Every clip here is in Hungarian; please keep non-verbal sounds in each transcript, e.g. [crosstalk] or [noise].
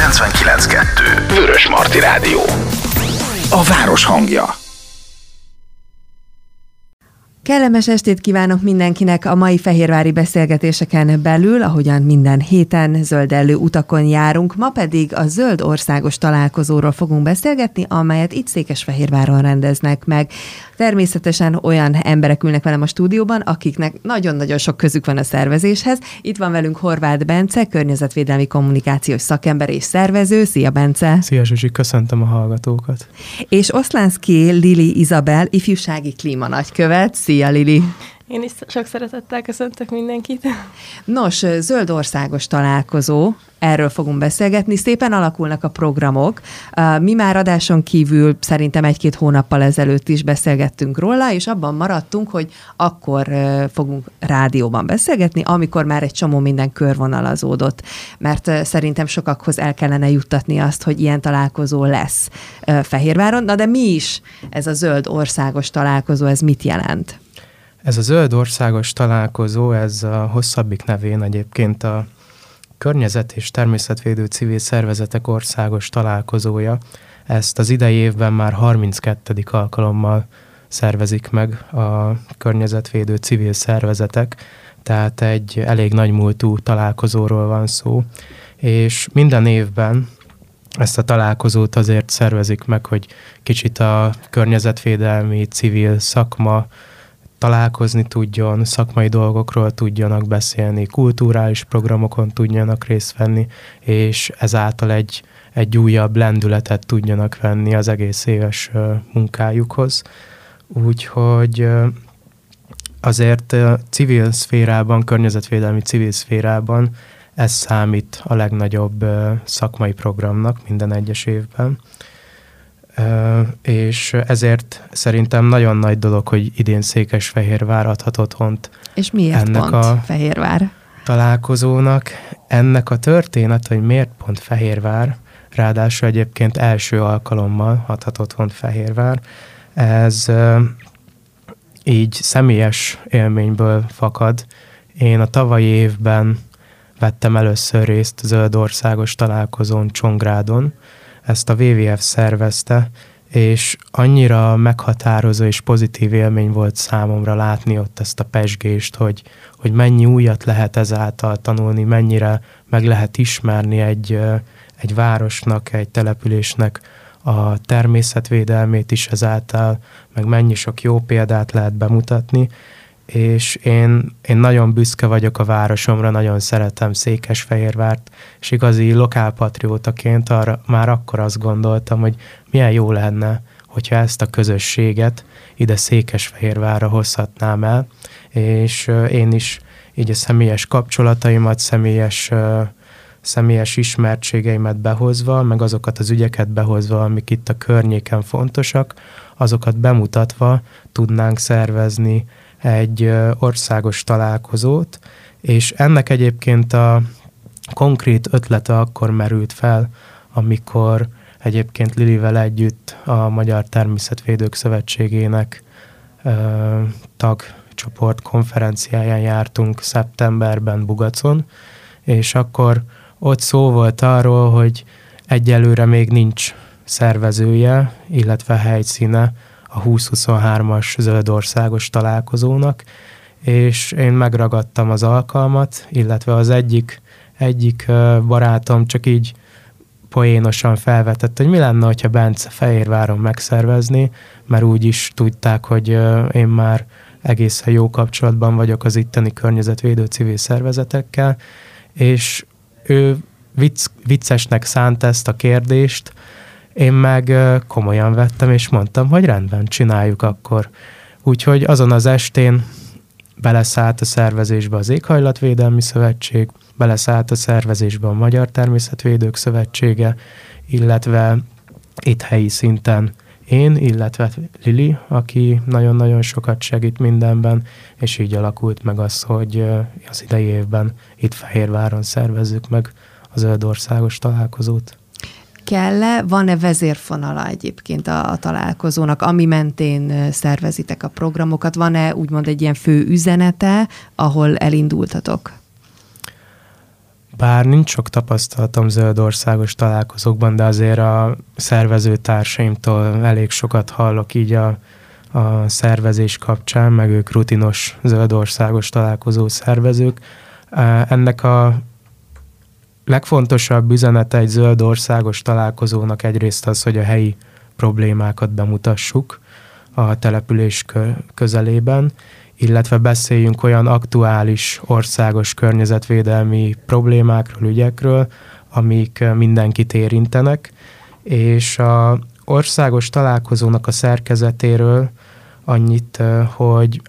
99.2 Vörös Marti Rádió. A város hangja Kellemes estét kívánok mindenkinek a mai fehérvári beszélgetéseken belül, ahogyan minden héten zöldellő utakon járunk, ma pedig a zöld országos találkozóról fogunk beszélgetni, amelyet itt Székesfehérváron rendeznek meg. Természetesen olyan emberek ülnek velem a stúdióban, akiknek nagyon-nagyon sok közük van a szervezéshez. Itt van velünk Horváth Bence, környezetvédelmi kommunikációs szakember és szervező. Szia, Bence! Szia, Zsuzsi, köszöntöm a hallgatókat! És Oszlánszki Lili Izabel, ifjúsági klíma nagykövet. Szia, Lili! Én is sok szeretettel köszöntök mindenkit. Nos, zöld országos találkozó, erről fogunk beszélgetni. Szépen alakulnak a programok. Mi már adáson kívül szerintem egy-két hónappal ezelőtt is beszélgettünk róla, és abban maradtunk, hogy akkor fogunk rádióban beszélgetni, amikor már egy csomó minden körvonalazódott. Mert szerintem sokakhoz el kellene juttatni azt, hogy ilyen találkozó lesz Fehérváron. Na de mi is ez a zöld országos találkozó, ez mit jelent? Ez a zöld országos találkozó, ez a hosszabbik nevén egyébként a Környezet és Természetvédő Civil Szervezetek Országos Találkozója. Ezt az idei évben már 32. alkalommal szervezik meg a környezetvédő civil szervezetek, tehát egy elég nagy múltú találkozóról van szó, és minden évben ezt a találkozót azért szervezik meg, hogy kicsit a környezetvédelmi civil szakma találkozni tudjon, szakmai dolgokról tudjanak beszélni, kulturális programokon tudjanak részt venni, és ezáltal egy, egy újabb lendületet tudjanak venni az egész éves munkájukhoz. Úgyhogy azért civil szférában, környezetvédelmi civil szférában ez számít a legnagyobb szakmai programnak minden egyes évben és ezért szerintem nagyon nagy dolog, hogy idén Székesfehérvár adhat otthont. És miért ennek pont a Fehérvár? Találkozónak. Ennek a történet, hogy miért pont Fehérvár, ráadásul egyébként első alkalommal adhat otthont Fehérvár, ez így személyes élményből fakad. Én a tavalyi évben vettem először részt zöld országos találkozón Csongrádon, ezt a WWF szervezte, és annyira meghatározó és pozitív élmény volt számomra látni ott ezt a pesgést, hogy, hogy mennyi újat lehet ezáltal tanulni, mennyire meg lehet ismerni egy, egy városnak, egy településnek a természetvédelmét is ezáltal, meg mennyi sok jó példát lehet bemutatni, és én, én nagyon büszke vagyok a városomra, nagyon szeretem Székesfehérvárt, és igazi lokálpatriótaként arra már akkor azt gondoltam, hogy milyen jó lenne, hogyha ezt a közösséget ide Székesfehérvárra hozhatnám el, és én is így a személyes kapcsolataimat, személyes, személyes ismertségeimet behozva, meg azokat az ügyeket behozva, amik itt a környéken fontosak, azokat bemutatva tudnánk szervezni egy országos találkozót, és ennek egyébként a konkrét ötlete akkor merült fel, amikor egyébként Lilivel együtt a Magyar Természetvédők Szövetségének ö, tagcsoport konferenciáján jártunk szeptemberben Bugacon, és akkor ott szó volt arról, hogy egyelőre még nincs szervezője, illetve helyszíne a 2023-as zöldországos találkozónak, és én megragadtam az alkalmat, illetve az egyik, egyik barátom csak így poénosan felvetett, hogy mi lenne, hogyha Bence Fehérváron megszervezni, mert úgy is tudták, hogy én már egészen jó kapcsolatban vagyok az itteni környezetvédő civil szervezetekkel, és ő vicc, viccesnek szánt ezt a kérdést, én meg komolyan vettem, és mondtam, hogy rendben, csináljuk akkor. Úgyhogy azon az estén beleszállt a szervezésbe az Éghajlatvédelmi Szövetség, beleszállt a szervezésbe a Magyar Természetvédők Szövetsége, illetve itt helyi szinten én, illetve Lili, aki nagyon-nagyon sokat segít mindenben, és így alakult meg az, hogy az idei évben itt Fehérváron szervezzük meg az zöld országos találkozót kell-e, van-e vezérfonala egyébként a, a találkozónak, ami mentén szervezitek a programokat? Van-e úgymond egy ilyen fő üzenete, ahol elindultatok? Bár nincs sok tapasztalatom zöld országos találkozókban, de azért a szervező társaimtól elég sokat hallok így a, a szervezés kapcsán, meg ők rutinos zöld országos találkozó szervezők. Ennek a legfontosabb üzenete egy zöld országos találkozónak egyrészt az, hogy a helyi problémákat bemutassuk a település közelében, illetve beszéljünk olyan aktuális országos környezetvédelmi problémákról, ügyekről, amik mindenkit érintenek, és a országos találkozónak a szerkezetéről annyit, hogy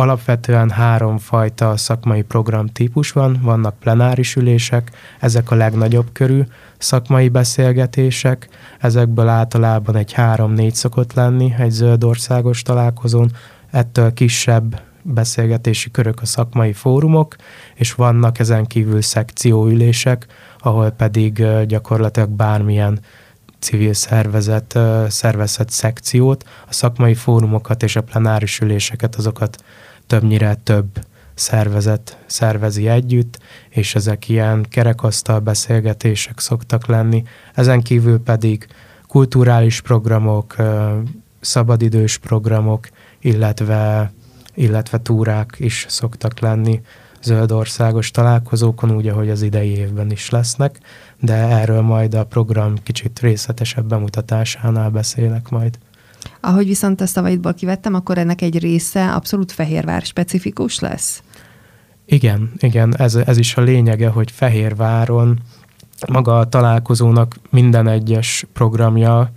alapvetően három fajta szakmai program típus van, vannak plenáris ülések, ezek a legnagyobb körű szakmai beszélgetések, ezekből általában egy három-négy szokott lenni egy zöld országos találkozón, ettől kisebb beszélgetési körök a szakmai fórumok, és vannak ezen kívül szekcióülések, ahol pedig gyakorlatilag bármilyen civil szervezet szervezhet szekciót, a szakmai fórumokat és a plenáris üléseket, azokat többnyire több szervezet szervezi együtt, és ezek ilyen kerekasztal beszélgetések szoktak lenni. Ezen kívül pedig kulturális programok, szabadidős programok, illetve, illetve túrák is szoktak lenni zöld országos találkozókon, úgy, ahogy az idei évben is lesznek, de erről majd a program kicsit részletesebb bemutatásánál beszélek majd. Ahogy viszont a szavaidból kivettem, akkor ennek egy része abszolút Fehérvár specifikus lesz? Igen, igen, ez, ez is a lényege, hogy Fehérváron maga a találkozónak minden egyes programja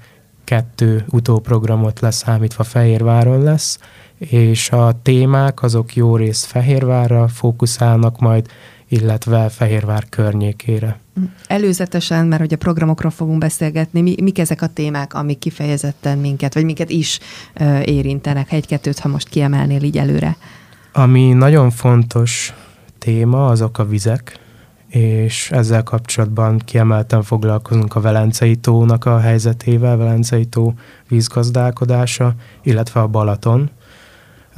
kettő utóprogramot leszámítva Fehérváron lesz, és a témák azok jó részt Fehérvárra fókuszálnak majd, illetve Fehérvár környékére. Előzetesen, mert hogy a programokról fogunk beszélgetni, mi, mik ezek a témák, amik kifejezetten minket, vagy minket is ö, érintenek? Egy-kettőt, ha most kiemelnél így előre. Ami nagyon fontos téma, azok a vizek, és ezzel kapcsolatban kiemelten foglalkozunk a Velencei tónak a helyzetével, Velencei tó vízgazdálkodása, illetve a Balaton.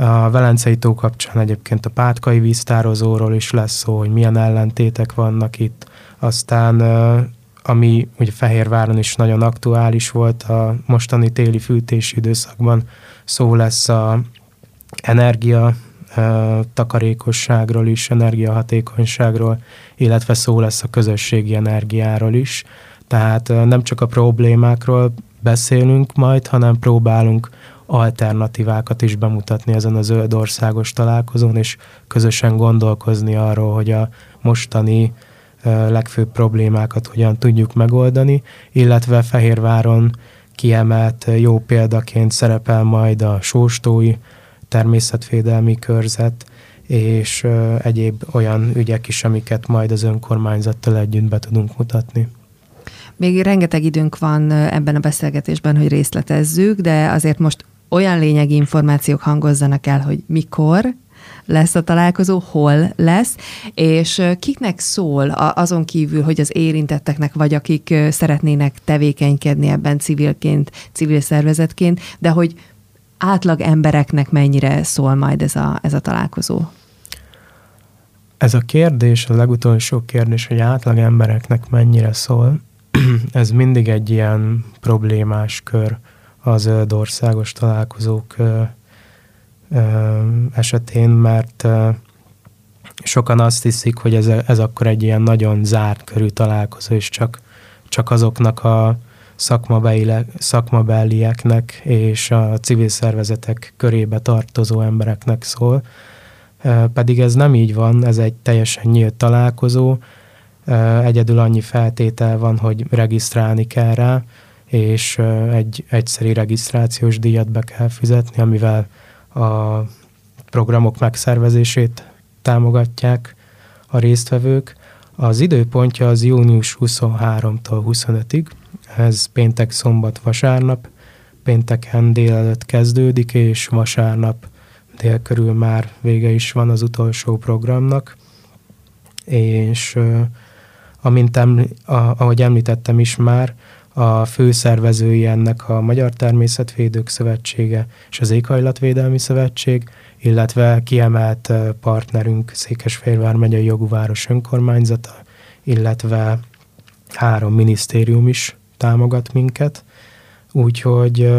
A Velencei tó kapcsán egyébként a Pátkai víztározóról is lesz szó, hogy milyen ellentétek vannak itt. Aztán ami ugye Fehérváron is nagyon aktuális volt a mostani téli fűtési időszakban, szó lesz a energia takarékosságról is, energiahatékonyságról, illetve szó lesz a közösségi energiáról is. Tehát nem csak a problémákról beszélünk majd, hanem próbálunk alternatívákat is bemutatni ezen a zöld országos találkozón, és közösen gondolkozni arról, hogy a mostani legfőbb problémákat hogyan tudjuk megoldani, illetve Fehérváron kiemelt jó példaként szerepel majd a sóstói természetvédelmi körzet, és egyéb olyan ügyek is, amiket majd az önkormányzattal együtt be tudunk mutatni. Még rengeteg időnk van ebben a beszélgetésben, hogy részletezzük, de azért most olyan lényegi információk hangozzanak el, hogy mikor, lesz a találkozó, hol lesz, és kiknek szól azon kívül, hogy az érintetteknek, vagy akik szeretnének tevékenykedni ebben civilként, civil szervezetként, de hogy átlag embereknek mennyire szól majd ez a, ez a találkozó? Ez a kérdés, a legutolsó kérdés, hogy átlag embereknek mennyire szól, [clears throat] ez mindig egy ilyen problémás kör az országos találkozók esetén, mert sokan azt hiszik, hogy ez, ez akkor egy ilyen nagyon zárt körű találkozó, és csak, csak azoknak a szakmabelieknek és a civil szervezetek körébe tartozó embereknek szól. Pedig ez nem így van, ez egy teljesen nyílt találkozó, egyedül annyi feltétel van, hogy regisztrálni kell rá, és egy egyszeri regisztrációs díjat be kell fizetni, amivel a programok megszervezését támogatják a résztvevők. Az időpontja az június 23-tól 25-ig, ez péntek, szombat, vasárnap, pénteken délelőtt kezdődik, és vasárnap dél körül már vége is van az utolsó programnak, és amint eml, ahogy említettem is már, a főszervezői ennek a Magyar Természetvédők Szövetsége és az Éghajlatvédelmi Szövetség, illetve kiemelt partnerünk Székesfehérvár megyei jogú város önkormányzata, illetve három minisztérium is támogat minket, úgyhogy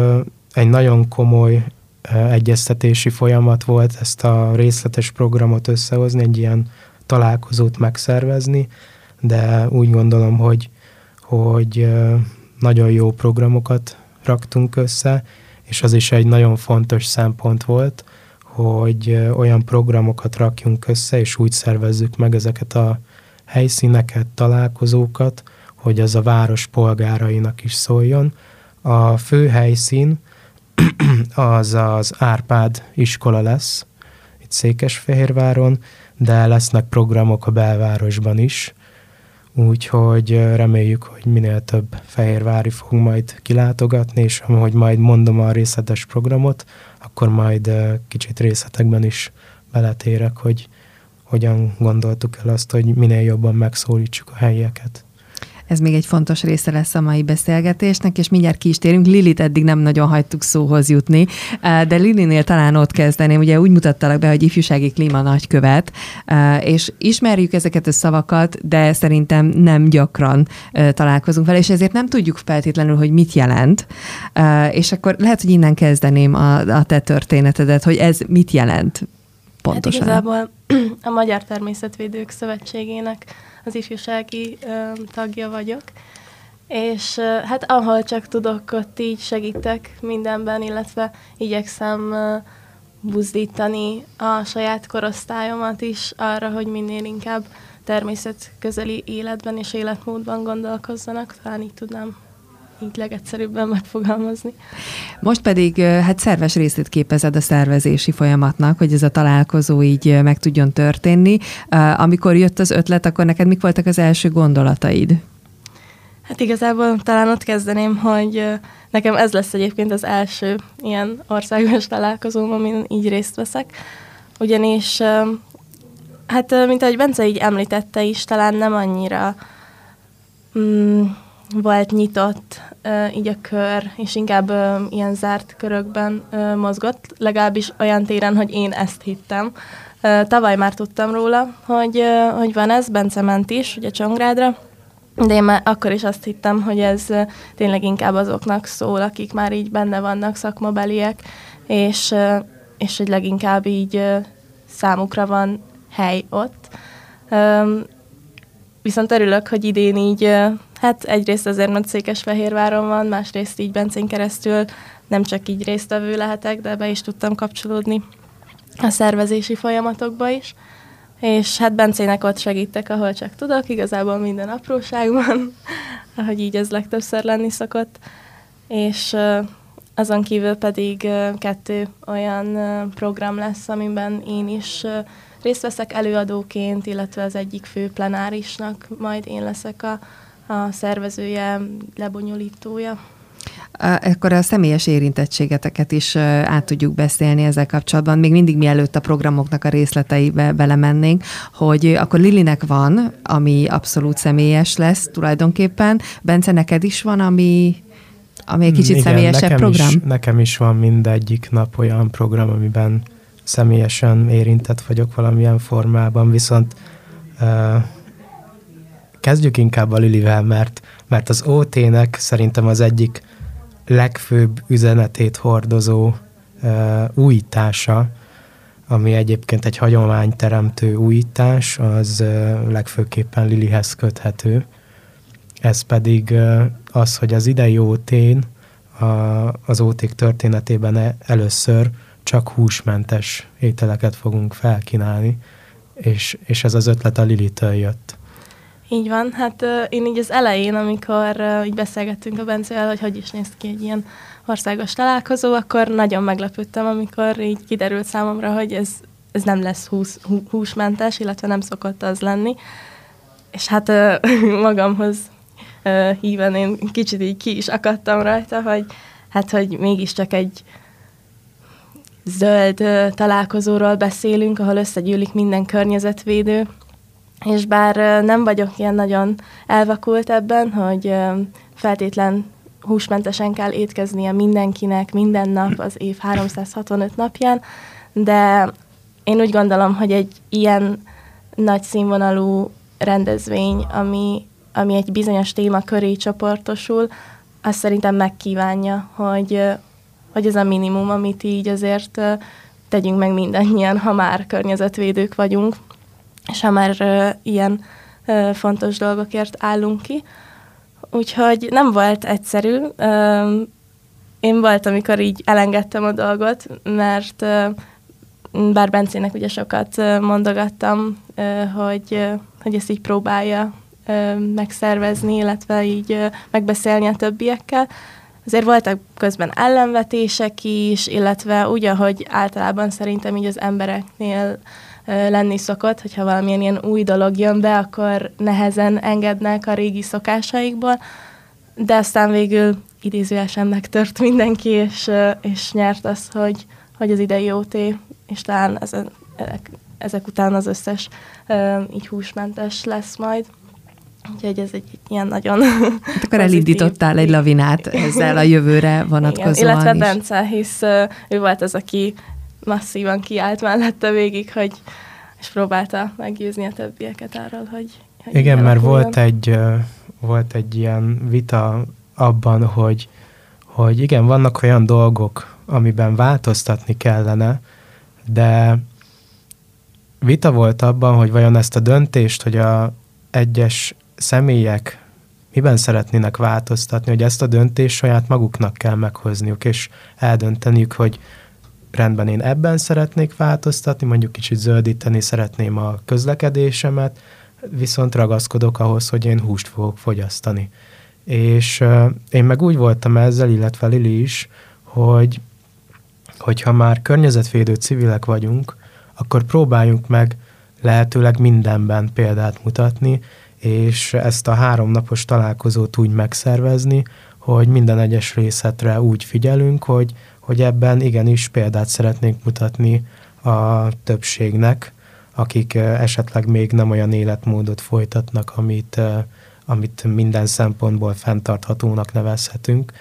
egy nagyon komoly egyeztetési folyamat volt ezt a részletes programot összehozni, egy ilyen találkozót megszervezni, de úgy gondolom, hogy, hogy nagyon jó programokat raktunk össze, és az is egy nagyon fontos szempont volt, hogy olyan programokat rakjunk össze, és úgy szervezzük meg ezeket a helyszíneket, találkozókat, hogy az a város polgárainak is szóljon. A fő helyszín [clears throat] az az Árpád iskola lesz, itt Székesfehérváron, de lesznek programok a belvárosban is, úgyhogy reméljük, hogy minél több fehérvári fog majd kilátogatni, és ahogy majd mondom a részletes programot, akkor majd kicsit részletekben is beletérek, hogy hogyan gondoltuk el azt, hogy minél jobban megszólítsuk a helyieket. Ez még egy fontos része lesz a mai beszélgetésnek, és mindjárt ki is térünk. Lilit eddig nem nagyon hagytuk szóhoz jutni, de Lilinél talán ott kezdeném. Ugye úgy mutattalak be, hogy ifjúsági klíma nagykövet, és ismerjük ezeket a szavakat, de szerintem nem gyakran találkozunk vele, és ezért nem tudjuk feltétlenül, hogy mit jelent. És akkor lehet, hogy innen kezdeném a, a te történetedet, hogy ez mit jelent pontosan. Hát igazából [clears throat] a Magyar Természetvédők Szövetségének az ifjúsági ö, tagja vagyok, és ö, hát ahol csak tudok, ott így segítek mindenben, illetve igyekszem ö, buzdítani a saját korosztályomat is arra, hogy minél inkább természetközeli életben és életmódban gondolkozzanak, talán így tudnám így legegyszerűbben megfogalmazni. Most pedig hát szerves részét képezed a szervezési folyamatnak, hogy ez a találkozó így meg tudjon történni. Amikor jött az ötlet, akkor neked mik voltak az első gondolataid? Hát igazából talán ott kezdeném, hogy nekem ez lesz egyébként az első ilyen országos találkozóm, amin így részt veszek. Ugyanis, hát mint ahogy Bence így említette is, talán nem annyira mm, volt nyitott így a kör, és inkább ilyen zárt körökben mozgott, legalábbis olyan téren, hogy én ezt hittem. Tavaly már tudtam róla, hogy, hogy van ez, Bence ment is, ugye Csongrádra, de én már akkor is azt hittem, hogy ez tényleg inkább azoknak szól, akik már így benne vannak szakmabeliek, és, és hogy leginkább így számukra van hely ott. Viszont örülök, hogy idén így Hát egyrészt azért, mert Székesfehérváron van, másrészt így Bencén keresztül nem csak így résztvevő lehetek, de be is tudtam kapcsolódni a szervezési folyamatokba is. És hát Bencének ott segítek, ahol csak tudok, igazából minden apróságban, [laughs] ahogy így ez legtöbbször lenni szokott. És azon kívül pedig kettő olyan program lesz, amiben én is részt veszek előadóként, illetve az egyik fő plenárisnak majd én leszek a a szervezője, lebonyolítója. Akkor a személyes érintettségeteket is át tudjuk beszélni ezzel kapcsolatban, még mindig mielőtt a programoknak a részleteibe belemennénk, hogy akkor Lilinek van, ami abszolút személyes lesz tulajdonképpen. Bence, neked is van, ami, ami egy kicsit Igen, személyesebb nekem program? Is, nekem is van mindegyik nap olyan program, amiben személyesen érintett vagyok valamilyen formában, viszont uh, kezdjük inkább a Lilivel, mert, mert az OT-nek szerintem az egyik legfőbb üzenetét hordozó uh, újítása, ami egyébként egy hagyományteremtő újítás, az uh, legfőképpen Lilihez köthető. Ez pedig uh, az, hogy az idei OT-n a, az OT történetében e, először csak húsmentes ételeket fogunk felkínálni, és, és ez az ötlet a Lilitől jött. Így van, hát én így az elején, amikor így beszélgettünk a Bencével, hogy hogy is néz ki egy ilyen országos találkozó, akkor nagyon meglepődtem, amikor így kiderült számomra, hogy ez, ez nem lesz hús, hú, húsmentes, illetve nem szokott az lenni. És hát [laughs] magamhoz híven én kicsit így ki is akadtam rajta, hogy hát, hogy mégiscsak egy zöld találkozóról beszélünk, ahol összegyűlik minden környezetvédő, és bár nem vagyok ilyen nagyon elvakult ebben, hogy feltétlen húsmentesen kell étkeznie mindenkinek minden nap az év 365 napján, de én úgy gondolom, hogy egy ilyen nagy színvonalú rendezvény, ami, ami egy bizonyos téma köré csoportosul, azt szerintem megkívánja, hogy, hogy ez a minimum, amit így azért tegyünk meg mindannyian, ha már környezetvédők vagyunk, és ha már ilyen fontos dolgokért állunk ki. Úgyhogy nem volt egyszerű. Én volt, amikor így elengedtem a dolgot, mert bár Bencének ugye sokat mondogattam, hogy, hogy ezt így próbálja megszervezni, illetve így megbeszélni a többiekkel. Azért voltak közben ellenvetések is, illetve úgy, ahogy általában szerintem így az embereknél lenni szokott, hogyha valamilyen ilyen új dolog jön be, akkor nehezen engednek a régi szokásaikból, de aztán végül idézőesen megtört mindenki, és, és nyert az, hogy, hogy az idei OT, és talán ezek, ezek után az összes így húsmentes lesz majd. Úgyhogy ez egy ilyen nagyon hát Akkor elindítottál egy lavinát ezzel a jövőre vonatkozóan Igen, illetve is. Bence, hisz ő volt az, aki masszívan kiállt mellette végig, hogy és próbálta meggyőzni a többieket arról, hogy, hogy Igen, mert volt egy, volt egy ilyen vita abban, hogy, hogy igen, vannak olyan dolgok, amiben változtatni kellene, de vita volt abban, hogy vajon ezt a döntést, hogy a egyes személyek miben szeretnének változtatni, hogy ezt a döntést saját maguknak kell meghozniuk, és eldönteniük, hogy rendben én ebben szeretnék változtatni, mondjuk kicsit zöldíteni szeretném a közlekedésemet, viszont ragaszkodok ahhoz, hogy én húst fogok fogyasztani. És uh, én meg úgy voltam ezzel, illetve Lili is, hogy hogyha már környezetvédő civilek vagyunk, akkor próbáljunk meg lehetőleg mindenben példát mutatni, és ezt a háromnapos találkozót úgy megszervezni, hogy minden egyes részletre úgy figyelünk, hogy, hogy ebben igenis példát szeretnénk mutatni a többségnek, akik esetleg még nem olyan életmódot folytatnak, amit, amit minden szempontból fenntarthatónak nevezhetünk.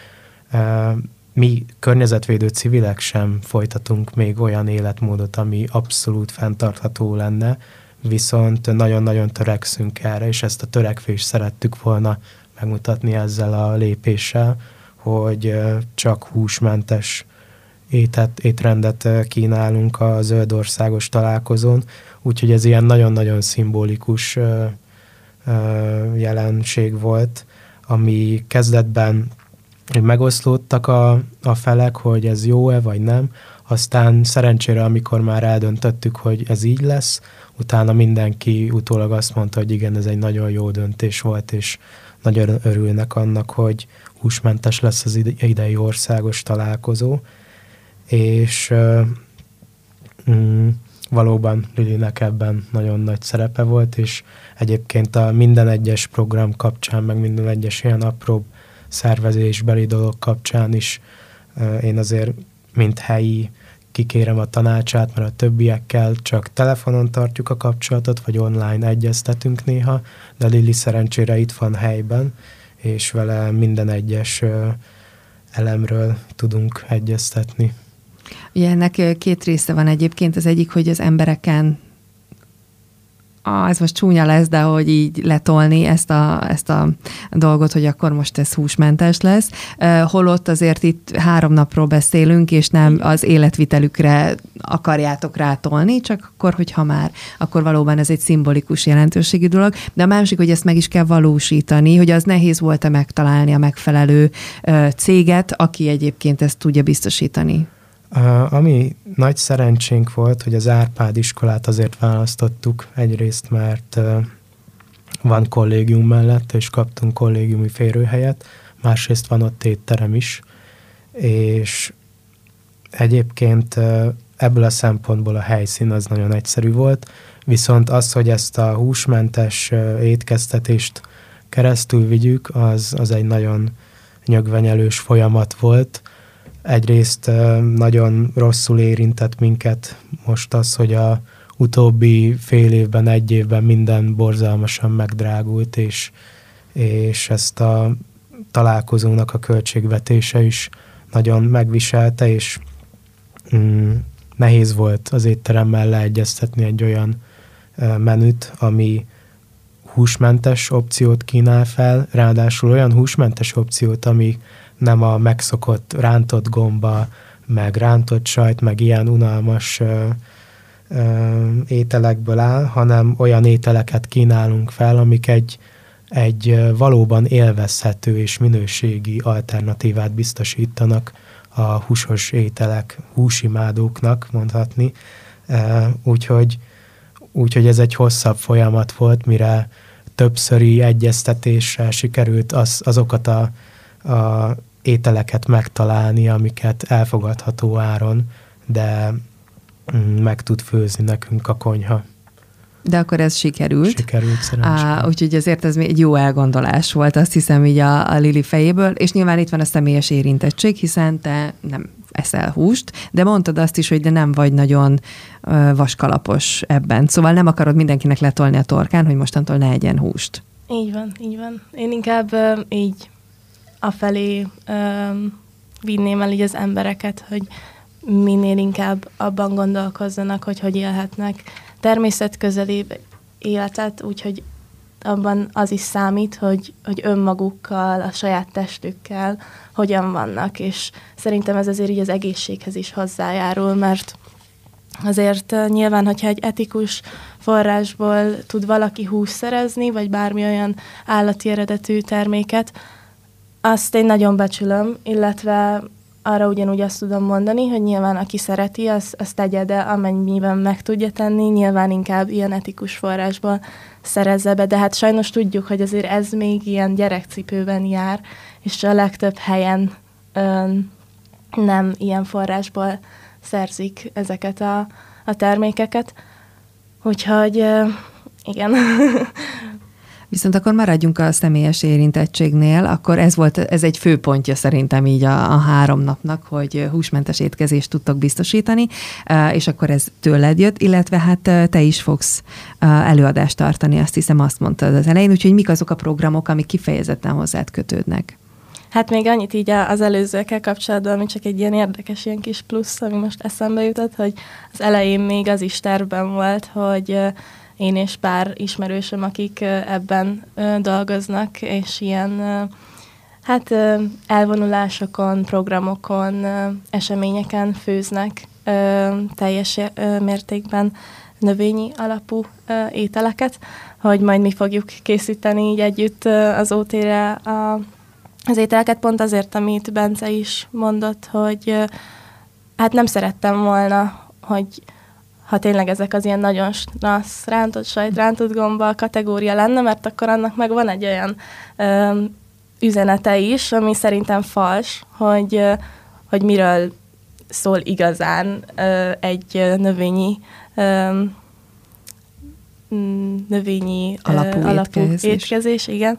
Mi környezetvédő civilek sem folytatunk még olyan életmódot, ami abszolút fenntartható lenne, viszont nagyon-nagyon törekszünk erre, és ezt a törekvést szerettük volna megmutatni ezzel a lépéssel, hogy csak húsmentes étet, étrendet kínálunk a zöldországos találkozón, úgyhogy ez ilyen nagyon-nagyon szimbolikus jelenség volt, ami kezdetben megoszlódtak a, a felek, hogy ez jó-e vagy nem, aztán szerencsére, amikor már eldöntöttük, hogy ez így lesz, utána mindenki utólag azt mondta, hogy igen, ez egy nagyon jó döntés volt, és nagyon örülnek annak, hogy húsmentes lesz az idei országos találkozó, és mm, valóban Lilinek ebben nagyon nagy szerepe volt, és egyébként a minden egyes program kapcsán, meg minden egyes ilyen apró szervezésbeli dolog kapcsán is én azért, mint helyi kikérem a tanácsát, mert a többiekkel csak telefonon tartjuk a kapcsolatot, vagy online egyeztetünk néha, de Lili szerencsére itt van helyben, és vele minden egyes elemről tudunk egyeztetni. Ugye ennek két része van egyébként. Az egyik, hogy az embereken ah, ez most csúnya lesz, de hogy így letolni ezt a, ezt a dolgot, hogy akkor most ez húsmentes lesz. Holott azért itt három napról beszélünk, és nem az életvitelükre akarjátok rátolni, csak akkor, hogyha már, akkor valóban ez egy szimbolikus jelentőségű dolog. De a másik, hogy ezt meg is kell valósítani, hogy az nehéz volt-e megtalálni a megfelelő céget, aki egyébként ezt tudja biztosítani. Ami nagy szerencsénk volt, hogy az Árpád iskolát azért választottuk, egyrészt, mert van kollégium mellett, és kaptunk kollégiumi férőhelyet, másrészt van ott étterem is, és egyébként ebből a szempontból a helyszín az nagyon egyszerű volt, viszont az, hogy ezt a húsmentes étkeztetést keresztül vigyük, az, az egy nagyon nyögvenyelős folyamat volt, Egyrészt nagyon rosszul érintett minket most az, hogy a utóbbi fél évben, egy évben minden borzalmasan megdrágult, és, és ezt a találkozónak a költségvetése is nagyon megviselte, és mm, nehéz volt az étteremmel leegyeztetni egy olyan menüt, ami húsmentes opciót kínál fel, ráadásul olyan húsmentes opciót, ami nem a megszokott rántott gomba, meg rántott sajt, meg ilyen unalmas ö, ö, ételekből áll, hanem olyan ételeket kínálunk fel, amik egy, egy valóban élvezhető és minőségi alternatívát biztosítanak a húsos ételek, húsimádóknak mondhatni. Úgyhogy, úgyhogy ez egy hosszabb folyamat volt, mire többszöri egyeztetéssel sikerült az, azokat a, a ételeket megtalálni, amiket elfogadható áron, de mm, meg tud főzni nekünk a konyha. De akkor ez sikerült. Sikerült szerencsére. úgyhogy azért ez egy jó elgondolás volt, azt hiszem így a, a Lili fejéből, és nyilván itt van a személyes érintettség, hiszen te nem eszel húst, de mondtad azt is, hogy de nem vagy nagyon ö, vaskalapos ebben. Szóval nem akarod mindenkinek letolni a torkán, hogy mostantól ne egyen húst. Így van, így van. Én inkább ö, így afelé ö, vinném el így az embereket, hogy minél inkább abban gondolkozzanak, hogy hogy élhetnek. Természetközeli életet, úgyhogy abban az is számít, hogy, hogy önmagukkal, a saját testükkel hogyan vannak, és szerintem ez azért így az egészséghez is hozzájárul, mert azért nyilván, hogyha egy etikus forrásból tud valaki hús szerezni, vagy bármi olyan állati eredetű terméket, azt én nagyon becsülöm, illetve arra ugyanúgy azt tudom mondani, hogy nyilván aki szereti, az, az tegye, de amennyiben meg tudja tenni, nyilván inkább ilyen etikus forrásból szerezze be, de hát sajnos tudjuk, hogy azért ez még ilyen gyerekcipőben jár, és a legtöbb helyen ö, nem ilyen forrásból szerzik ezeket a, a termékeket. Úgyhogy igen, [laughs] Viszont akkor maradjunk a személyes érintettségnél, akkor ez volt, ez egy főpontja szerintem így a, a három napnak, hogy húsmentes étkezést tudtok biztosítani, és akkor ez tőled jött, illetve hát te is fogsz előadást tartani, azt hiszem azt mondtad az elején, úgyhogy mik azok a programok, amik kifejezetten hozzád kötődnek? Hát még annyit így az előzőkkel kapcsolatban, ami csak egy ilyen érdekes ilyen kis plusz, ami most eszembe jutott, hogy az elején még az is tervben volt, hogy én és pár ismerősöm, akik ebben dolgoznak, és ilyen hát elvonulásokon, programokon, eseményeken főznek teljes mértékben növényi alapú ételeket, hogy majd mi fogjuk készíteni így együtt az ótére a, az ételeket, pont azért, amit Bence is mondott, hogy hát nem szerettem volna, hogy ha tényleg ezek az ilyen nagyon nasz, rántott sajt, rántott gomba kategória lenne, mert akkor annak meg van egy olyan ö, üzenete is, ami szerintem fals, hogy, ö, hogy miről szól igazán ö, egy növényi ö, növényi alapú, ö, alapú étkezés. étkezés, igen.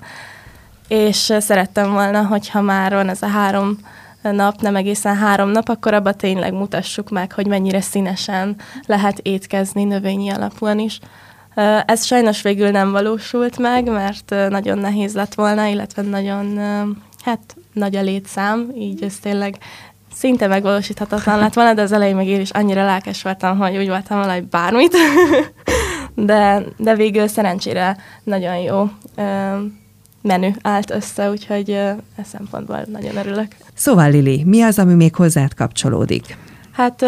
És szerettem volna, hogyha már van ez a három nap, nem egészen három nap, akkor abba tényleg mutassuk meg, hogy mennyire színesen lehet étkezni növényi alapúan is. Ez sajnos végül nem valósult meg, mert nagyon nehéz lett volna, illetve nagyon, hát nagy a létszám, így ez tényleg szinte megvalósíthatatlan lett volna, de az elején meg én is annyira lelkes voltam, hogy úgy voltam vele, hogy bármit. [laughs] de, de végül szerencsére nagyon jó menü állt össze, úgyhogy e szempontból nagyon örülök. Szóval Lili, mi az, ami még hozzád kapcsolódik? Hát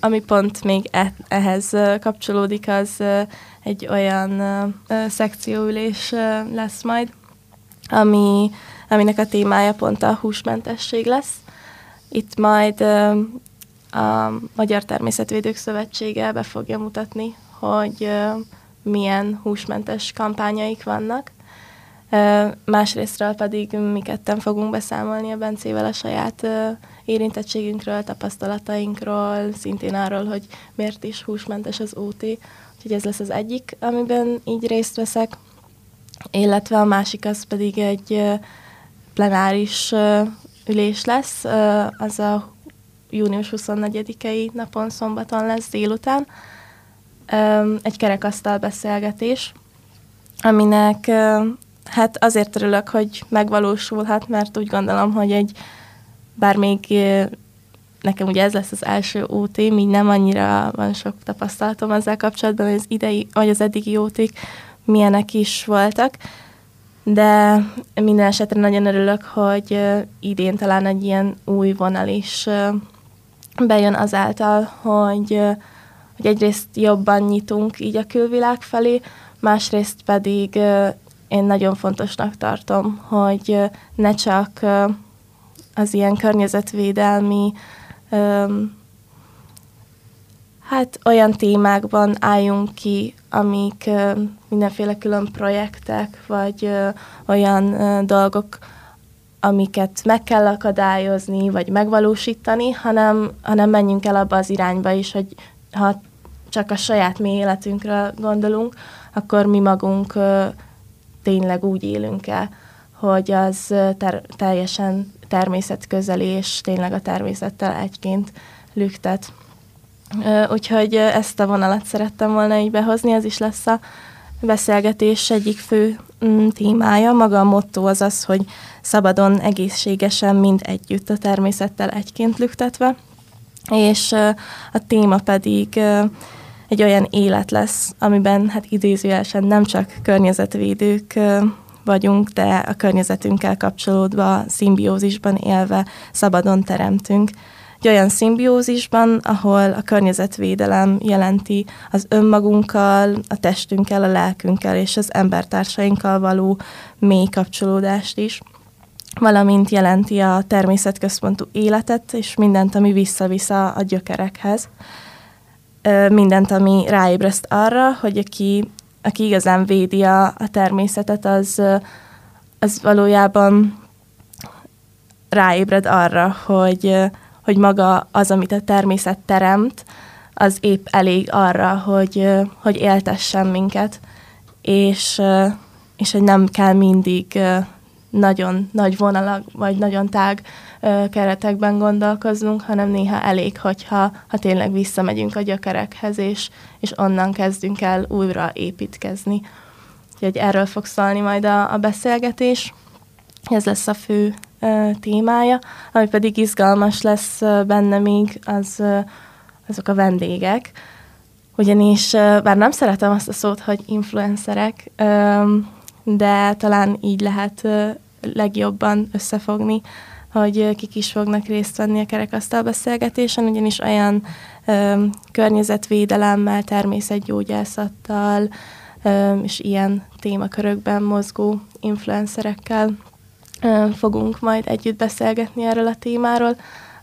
ami pont még e- ehhez kapcsolódik, az egy olyan szekcióülés lesz majd, ami, aminek a témája pont a húsmentesség lesz. Itt majd a Magyar Természetvédők Szövetsége be fogja mutatni, hogy milyen húsmentes kampányaik vannak, Másrésztről pedig mi ketten fogunk beszámolni a Bencével a saját érintettségünkről, tapasztalatainkról, szintén arról, hogy miért is húsmentes az OT. Úgyhogy ez lesz az egyik, amiben így részt veszek. Illetve a másik az pedig egy plenáris ülés lesz, az a június 24-i napon szombaton lesz délután. Egy kerekasztal beszélgetés, aminek Hát azért örülök, hogy megvalósulhat, mert úgy gondolom, hogy egy, bár még nekem ugye ez lesz az első OT, így nem annyira van sok tapasztalatom ezzel kapcsolatban, hogy az idei, vagy az eddigi ot milyenek is voltak, de minden esetre nagyon örülök, hogy idén talán egy ilyen új vonal is bejön azáltal, hogy, hogy egyrészt jobban nyitunk így a külvilág felé, másrészt pedig én nagyon fontosnak tartom, hogy ne csak az ilyen környezetvédelmi hát olyan témákban álljunk ki, amik mindenféle külön projektek, vagy olyan dolgok, amiket meg kell akadályozni, vagy megvalósítani, hanem, hanem menjünk el abba az irányba is, hogy ha csak a saját mi életünkre gondolunk, akkor mi magunk tényleg úgy élünk el, hogy az ter- teljesen természetközeli, és tényleg a természettel egyként lüktet. Úgyhogy ezt a vonalat szerettem volna így behozni, ez is lesz a beszélgetés egyik fő mm, témája. Maga a motto az az, hogy szabadon, egészségesen, mind együtt a természettel egyként lüktetve. És a téma pedig egy olyan élet lesz, amiben hát idézőjelesen nem csak környezetvédők vagyunk, de a környezetünkkel kapcsolódva, szimbiózisban élve szabadon teremtünk. Egy olyan szimbiózisban, ahol a környezetvédelem jelenti az önmagunkkal, a testünkkel, a lelkünkkel és az embertársainkkal való mély kapcsolódást is valamint jelenti a természetközpontú életet, és mindent, ami visszavisz a, gyökerekhez. Mindent, ami ráébreszt arra, hogy aki aki igazán védi a, a természetet, az, az valójában ráébred arra, hogy, hogy maga az, amit a természet teremt, az épp elég arra, hogy, hogy éltessen minket, és, és hogy nem kell mindig nagyon nagy vonalak, vagy nagyon tág keretekben gondolkoznunk, hanem néha elég, hogyha ha tényleg visszamegyünk a gyökerekhez, és, és onnan kezdünk el újra építkezni. Úgyhogy erről fog szólni majd a, a beszélgetés. Ez lesz a fő ö, témája, ami pedig izgalmas lesz benne még, az, ö, azok a vendégek. Ugyanis, ö, bár nem szeretem azt a szót, hogy influencerek, ö, de talán így lehet ö, legjobban összefogni hogy kik is fognak részt venni a kerekasztal beszélgetésen, ugyanis olyan ö, környezetvédelemmel, természetgyógyászattal ö, és ilyen témakörökben mozgó influencerekkel ö, fogunk majd együtt beszélgetni erről a témáról,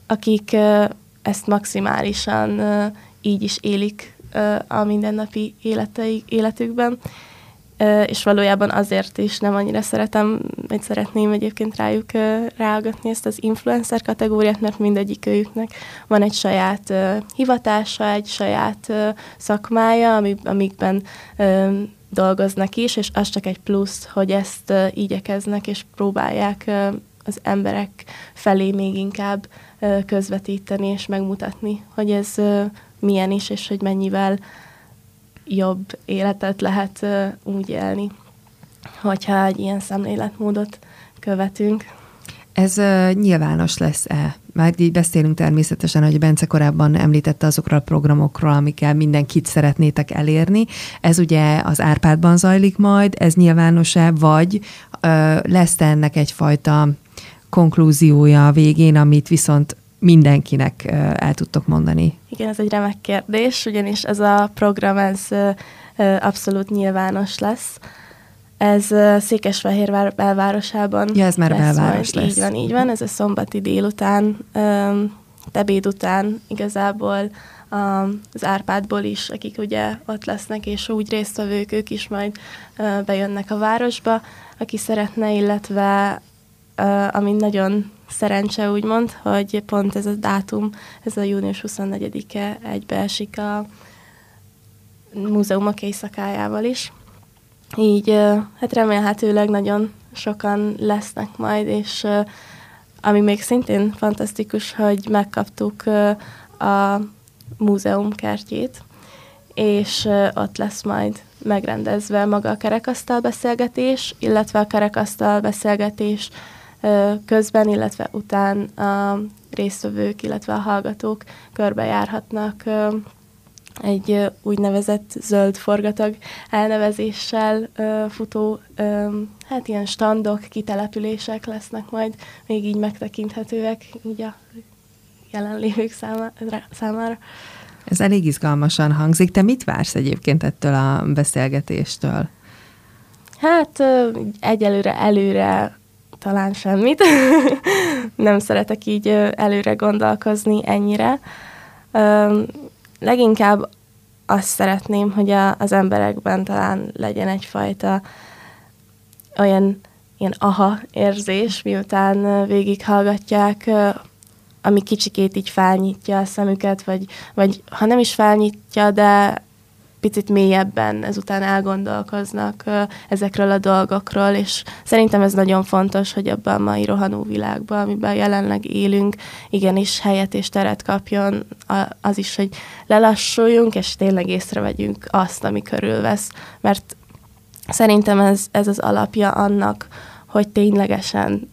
akik ö, ezt maximálisan ö, így is élik ö, a mindennapi életei, életükben, és valójában azért is nem annyira szeretem, vagy szeretném egyébként rájuk ráagatni ezt az influencer kategóriát, mert mindegyik őjüknek van egy saját hivatása, egy saját szakmája, amikben dolgoznak is, és az csak egy plusz, hogy ezt igyekeznek és próbálják az emberek felé még inkább közvetíteni és megmutatni, hogy ez milyen is, és hogy mennyivel jobb életet lehet úgy élni, hogyha egy ilyen szemléletmódot követünk. Ez nyilvános lesz-e? Már így beszélünk természetesen, hogy Bence korábban említette azokról a programokról, amikkel mindenkit szeretnétek elérni. Ez ugye az Árpádban zajlik majd, ez nyilvános-e, vagy uh, lesz ennek egyfajta konklúziója a végén, amit viszont mindenkinek el tudtok mondani? Igen, ez egy remek kérdés, ugyanis ez a program, ez abszolút nyilvános lesz. Ez Székesfehérvár belvárosában Ja, ez már lesz belváros majd. lesz. Így van, így van. Ez a szombati délután, tebéd után igazából az Árpádból is, akik ugye ott lesznek, és úgy résztvevők, ők is majd bejönnek a városba, aki szeretne, illetve ami nagyon szerencse úgymond, hogy pont ez a dátum, ez a június 24-e egybeesik a múzeumok éjszakájával is. Így hát remélhetőleg nagyon sokan lesznek majd, és ami még szintén fantasztikus, hogy megkaptuk a múzeum kertjét, és ott lesz majd megrendezve maga a kerekasztal beszélgetés, illetve a kerekasztal beszélgetés közben, illetve után a résztvevők, illetve a hallgatók körbejárhatnak egy úgynevezett zöld forgatag elnevezéssel futó, hát ilyen standok, kitelepülések lesznek majd még így megtekinthetőek így a jelenlévők számára. Ez elég izgalmasan hangzik. Te mit vársz egyébként ettől a beszélgetéstől? Hát egyelőre előre talán semmit. [laughs] Nem szeretek így előre gondolkozni ennyire. Leginkább azt szeretném, hogy a, az emberekben talán legyen egyfajta olyan ilyen aha érzés, miután végighallgatják ami kicsikét így felnyitja a szemüket, vagy, vagy ha nem is felnyitja, de picit mélyebben ezután elgondolkoznak ezekről a dolgokról, és szerintem ez nagyon fontos, hogy abban a mai rohanó világban, amiben jelenleg élünk, igenis helyet és teret kapjon az is, hogy lelassuljunk, és tényleg észrevegyünk azt, ami körülvesz, mert szerintem ez, ez az alapja annak, hogy ténylegesen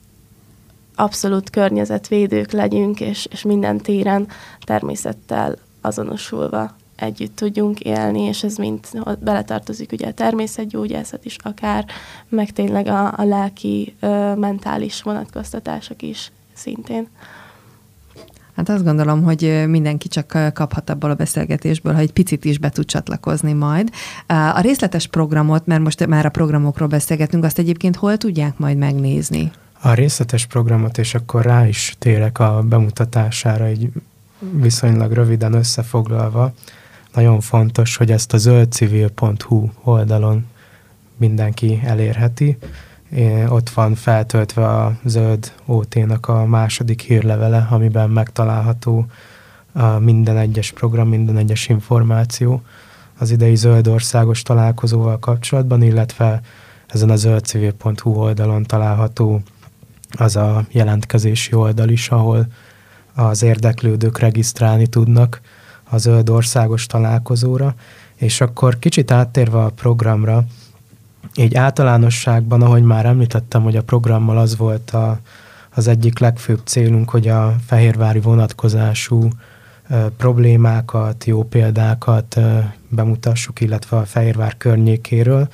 abszolút környezetvédők legyünk, és, és minden téren természettel azonosulva együtt tudjunk élni, és ez mind beletartozik ugye a természetgyógyászat is akár, meg tényleg a, a lelki, ö, mentális vonatkoztatások is szintén. Hát azt gondolom, hogy mindenki csak kaphat abból a beszélgetésből, ha egy picit is be tud csatlakozni majd. A részletes programot, mert most már a programokról beszélgetünk, azt egyébként hol tudják majd megnézni? a részletes programot, és akkor rá is térek a bemutatására, egy viszonylag röviden összefoglalva. Nagyon fontos, hogy ezt a zöldcivil.hu oldalon mindenki elérheti. Ott van feltöltve a Zöld OT-nak a második hírlevele, amiben megtalálható a minden egyes program, minden egyes információ az idei zöld országos találkozóval kapcsolatban, illetve ezen a zöldcivil.hu oldalon található az a jelentkezési oldal is, ahol az érdeklődők regisztrálni tudnak a zöld országos találkozóra, és akkor kicsit áttérve a programra, így általánosságban, ahogy már említettem, hogy a programmal az volt a, az egyik legfőbb célunk, hogy a fehérvári vonatkozású ö, problémákat, jó példákat ö, bemutassuk, illetve a Fehérvár környékéről,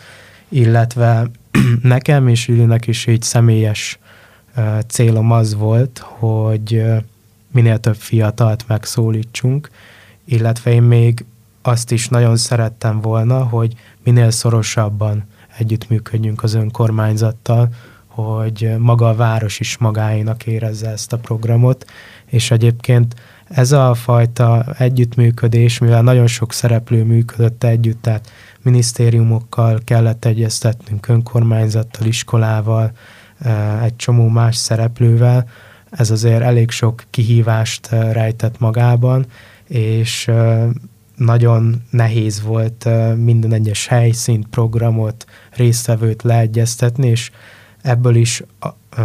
illetve [clears throat] nekem és Ülinek is így személyes célom az volt, hogy minél több fiatalt megszólítsunk, illetve én még azt is nagyon szerettem volna, hogy minél szorosabban együttműködjünk az önkormányzattal, hogy maga a város is magáénak érezze ezt a programot, és egyébként ez a fajta együttműködés, mivel nagyon sok szereplő működött együtt, tehát minisztériumokkal kellett egyeztetnünk, önkormányzattal, iskolával, egy csomó más szereplővel, ez azért elég sok kihívást rejtett magában, és nagyon nehéz volt minden egyes helyszínt, programot, résztvevőt leegyeztetni, és ebből is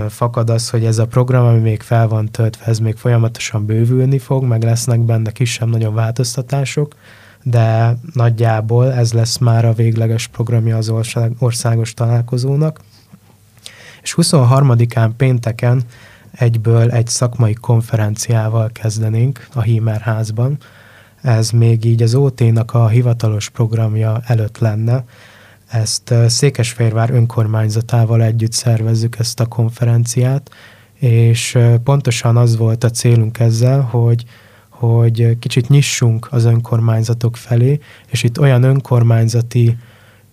fakad az, hogy ez a program, ami még fel van töltve, ez még folyamatosan bővülni fog, meg lesznek benne kisebb-nagyobb változtatások, de nagyjából ez lesz már a végleges programja az országos találkozónak. És 23-án pénteken egyből egy szakmai konferenciával kezdenénk a Hímerházban. Ez még így az OT-nak a hivatalos programja előtt lenne. Ezt Székesfehérvár önkormányzatával együtt szervezzük ezt a konferenciát, és pontosan az volt a célunk ezzel, hogy hogy kicsit nyissunk az önkormányzatok felé, és itt olyan önkormányzati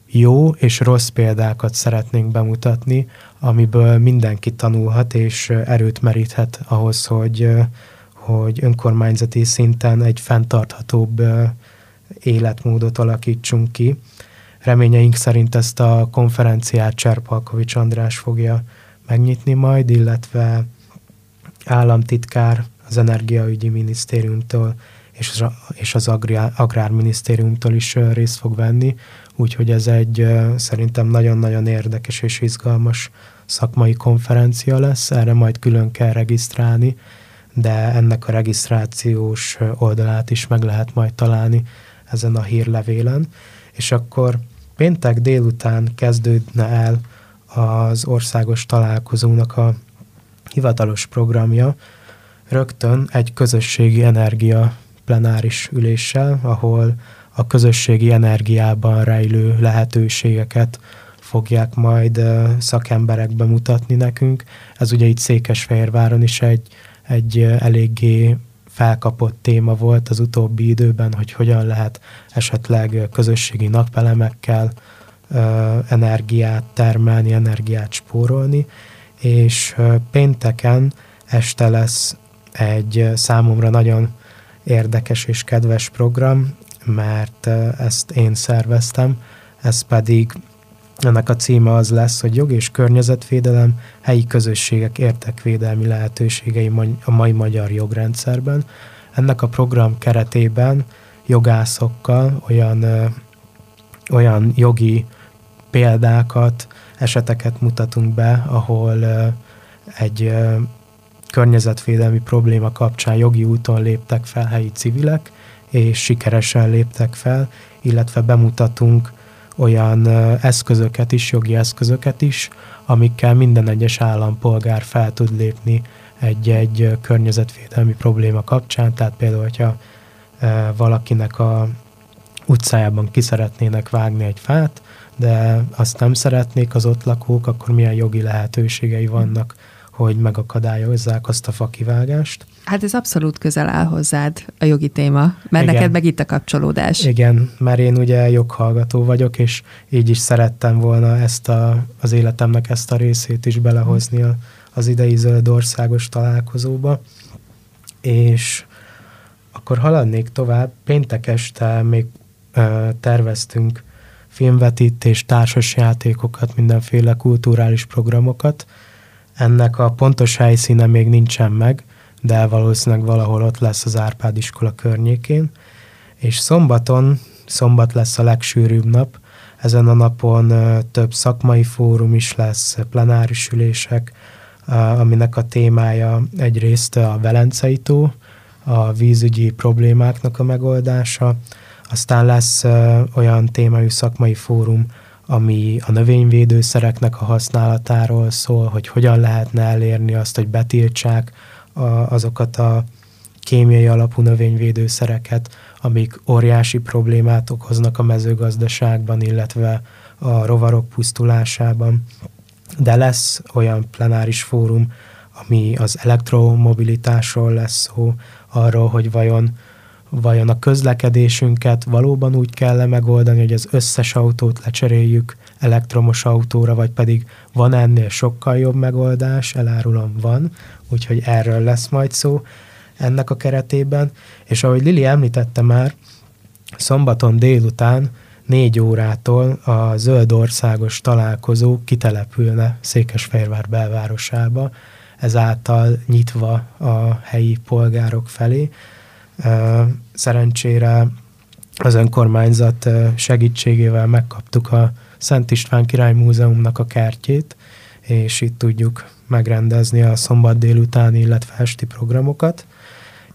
jó és rossz példákat szeretnénk bemutatni, amiből mindenki tanulhat és erőt meríthet ahhoz, hogy, hogy önkormányzati szinten egy fenntarthatóbb életmódot alakítsunk ki. Reményeink szerint ezt a konferenciát Cserpalkovics András fogja megnyitni majd, illetve államtitkár az Energiaügyi Minisztériumtól és, és az Agrár, Agrárminisztériumtól is részt fog venni, úgyhogy ez egy szerintem nagyon-nagyon érdekes és izgalmas szakmai konferencia lesz, erre majd külön kell regisztrálni, de ennek a regisztrációs oldalát is meg lehet majd találni ezen a hírlevélen, és akkor péntek délután kezdődne el az országos találkozónak a hivatalos programja, rögtön egy közösségi energia plenáris üléssel, ahol a közösségi energiában rejlő lehetőségeket fogják majd szakemberek bemutatni nekünk. Ez ugye itt Székesfehérváron is egy, egy eléggé felkapott téma volt az utóbbi időben, hogy hogyan lehet esetleg közösségi napelemekkel energiát termelni, energiát spórolni, és pénteken este lesz egy számomra nagyon érdekes és kedves program, mert ezt én szerveztem, ez pedig ennek a címe az lesz, hogy jog és környezetvédelem, helyi közösségek értekvédelmi lehetőségei a mai magyar jogrendszerben. Ennek a program keretében jogászokkal olyan, olyan jogi példákat, eseteket mutatunk be, ahol egy környezetvédelmi probléma kapcsán jogi úton léptek fel helyi civilek, és sikeresen léptek fel, illetve bemutatunk olyan eszközöket is, jogi eszközöket is, amikkel minden egyes állampolgár fel tud lépni egy-egy környezetvédelmi probléma kapcsán, tehát például, hogyha valakinek a utcájában ki szeretnének vágni egy fát, de azt nem szeretnék az ott lakók, akkor milyen jogi lehetőségei vannak hogy megakadályozzák azt a fakivágást. Hát ez abszolút közel áll hozzád a jogi téma, mert Igen. neked meg itt a kapcsolódás. Igen, mert én ugye joghallgató vagyok, és így is szerettem volna ezt a, az életemnek ezt a részét is belehozni a, az idei zöld országos találkozóba. És akkor haladnék tovább. Péntek este még ö, terveztünk filmvetítés, társasjátékokat, mindenféle kulturális programokat, ennek a pontos helyszíne még nincsen meg, de valószínűleg valahol ott lesz az Árpád iskola környékén. És szombaton, szombat lesz a legsűrűbb nap, ezen a napon több szakmai fórum is lesz, plenáris ülések, aminek a témája egyrészt a Velencei tó, a vízügyi problémáknak a megoldása, aztán lesz olyan témájú szakmai fórum, ami a növényvédőszereknek a használatáról szól, hogy hogyan lehetne elérni azt, hogy betiltsák a, azokat a kémiai alapú növényvédőszereket, amik óriási problémát okoznak a mezőgazdaságban, illetve a rovarok pusztulásában. De lesz olyan plenáris fórum, ami az elektromobilitásról lesz szó, arról, hogy vajon vajon a közlekedésünket valóban úgy kell megoldani, hogy az összes autót lecseréljük elektromos autóra, vagy pedig van ennél sokkal jobb megoldás, elárulom van, úgyhogy erről lesz majd szó ennek a keretében. És ahogy Lili említette már, szombaton délután négy órától a zöld országos találkozó kitelepülne Székesfehérvár belvárosába, ezáltal nyitva a helyi polgárok felé. Szerencsére az önkormányzat segítségével megkaptuk a Szent István Király Múzeumnak a kertjét, és itt tudjuk megrendezni a szombat délutáni, illetve esti programokat.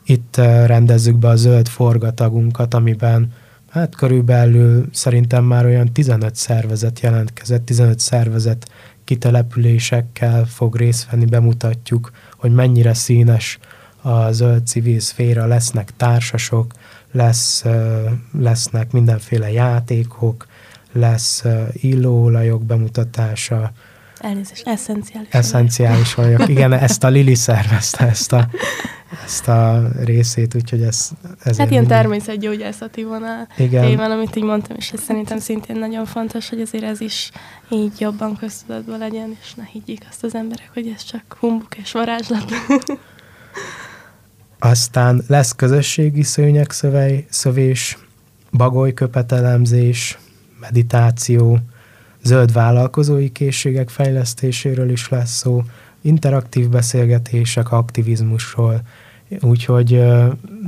Itt rendezzük be a zöld forgatagunkat, amiben hát körülbelül szerintem már olyan 15 szervezet jelentkezett, 15 szervezet kitelepülésekkel fog részt venni, bemutatjuk, hogy mennyire színes a zöld civil szféra, lesznek társasok, lesz, lesznek mindenféle játékok, lesz illóolajok bemutatása. Elnézést, eszenciális. Eszenciális vagyok. [laughs] Igen, ezt a Lili szervezte, ezt a, ezt a részét, úgyhogy ez... Hát ilyen természetgyógyászati vonal Igen. témán, amit így mondtam, és ez szerintem szintén nagyon fontos, hogy azért ez is így jobban köztudatban legyen, és ne higgyék azt az emberek, hogy ez csak humbuk és varázslat. Aztán lesz közösségi szőnyek szövej, szövés, bagolyköpetelemzés, meditáció, zöld vállalkozói készségek fejlesztéséről is lesz szó, interaktív beszélgetések, aktivizmusról, úgyhogy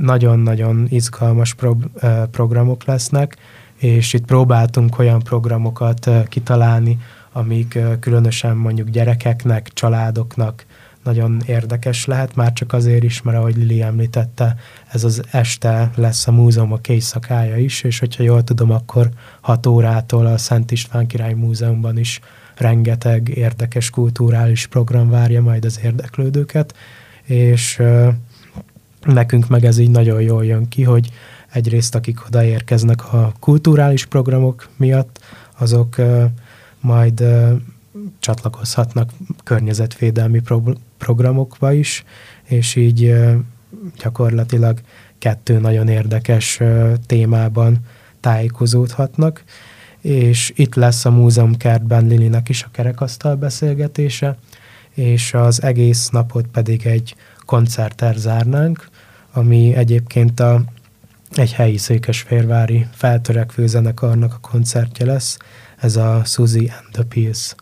nagyon-nagyon izgalmas pro- programok lesznek, és itt próbáltunk olyan programokat kitalálni, amik különösen mondjuk gyerekeknek, családoknak nagyon érdekes lehet, már csak azért is, mert ahogy Lili említette, ez az este lesz a múzeum a éjszakája is, és hogyha jól tudom, akkor 6 órától a Szent István Király Múzeumban is rengeteg érdekes kulturális program várja majd az érdeklődőket, és nekünk meg ez így nagyon jól jön ki, hogy egyrészt akik odaérkeznek a kulturális programok miatt, azok majd csatlakozhatnak környezetvédelmi pro- programokba is, és így gyakorlatilag kettő nagyon érdekes témában tájékozódhatnak, és itt lesz a múzeumkertben Lilinek is a kerekasztal beszélgetése, és az egész napot pedig egy koncerter zárnánk, ami egyébként a, egy helyi székesférvári feltörekvő zenekarnak a koncertje lesz, ez a Suzy and the Pills